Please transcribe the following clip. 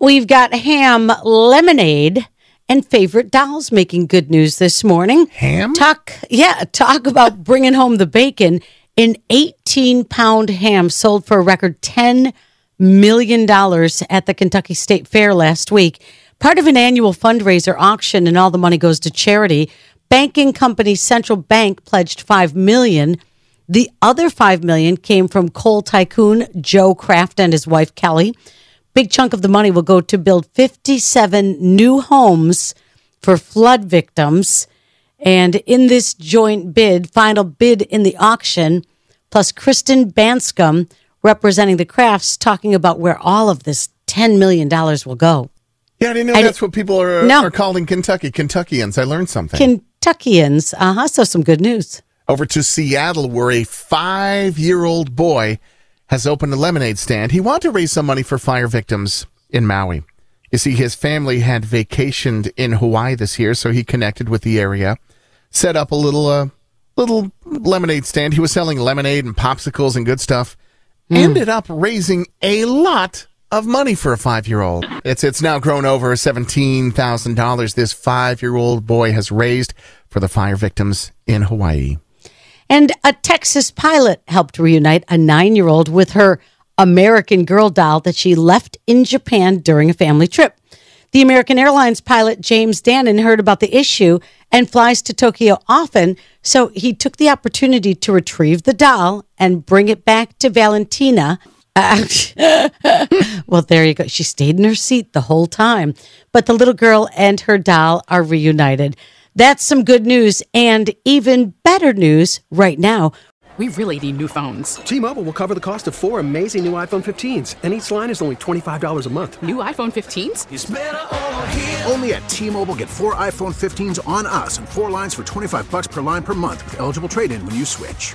We've got ham, lemonade, and favorite dolls making good news this morning. Ham? Talk, yeah, talk about bringing home the bacon. An 18 pound ham sold for a record $10 million at the Kentucky State Fair last week. Part of an annual fundraiser auction, and all the money goes to charity. Banking company Central Bank pledged 5 million. The other 5 million came from coal tycoon Joe Craft and his wife Kelly. Big chunk of the money will go to build 57 new homes for flood victims. And in this joint bid, final bid in the auction, plus Kristen Banscombe representing the Crafts, talking about where all of this $10 million will go. Yeah, I didn't know I that's what people are, No. are called in Kentucky. Kentuckians. I learned something. Kentuckians, uh huh. So some good news. Over to Seattle, where a five year old boy has opened a lemonade stand. He wanted to raise some money for fire victims in Maui. You see, his family had vacationed in Hawaii this year, so he connected with the area, set up a little, uh, little lemonade stand. He was selling lemonade and popsicles and good stuff. Ended up raising a lot of money for a five year old. It's it's now grown over seventeen thousand dollars. This five year old boy has raised for the fire victims in Hawaii. And a Texas pilot helped reunite a nine year old with her American Girl doll that she left in Japan during a family trip. The American Airlines pilot James Dannon heard about the issue and flies to Tokyo often, so he took the opportunity to retrieve the doll and bring it back to Valentina. Well, there you go. She stayed in her seat the whole time. But the little girl and her doll are reunited. That's some good news. And even better news right now. We really need new phones. T-Mobile will cover the cost of four amazing new iPhone 15s, and each line is only $25 a month. New iPhone 15s? Only at T-Mobile get four iPhone 15s on us and four lines for 25 bucks per line per month with eligible trade-in when you switch.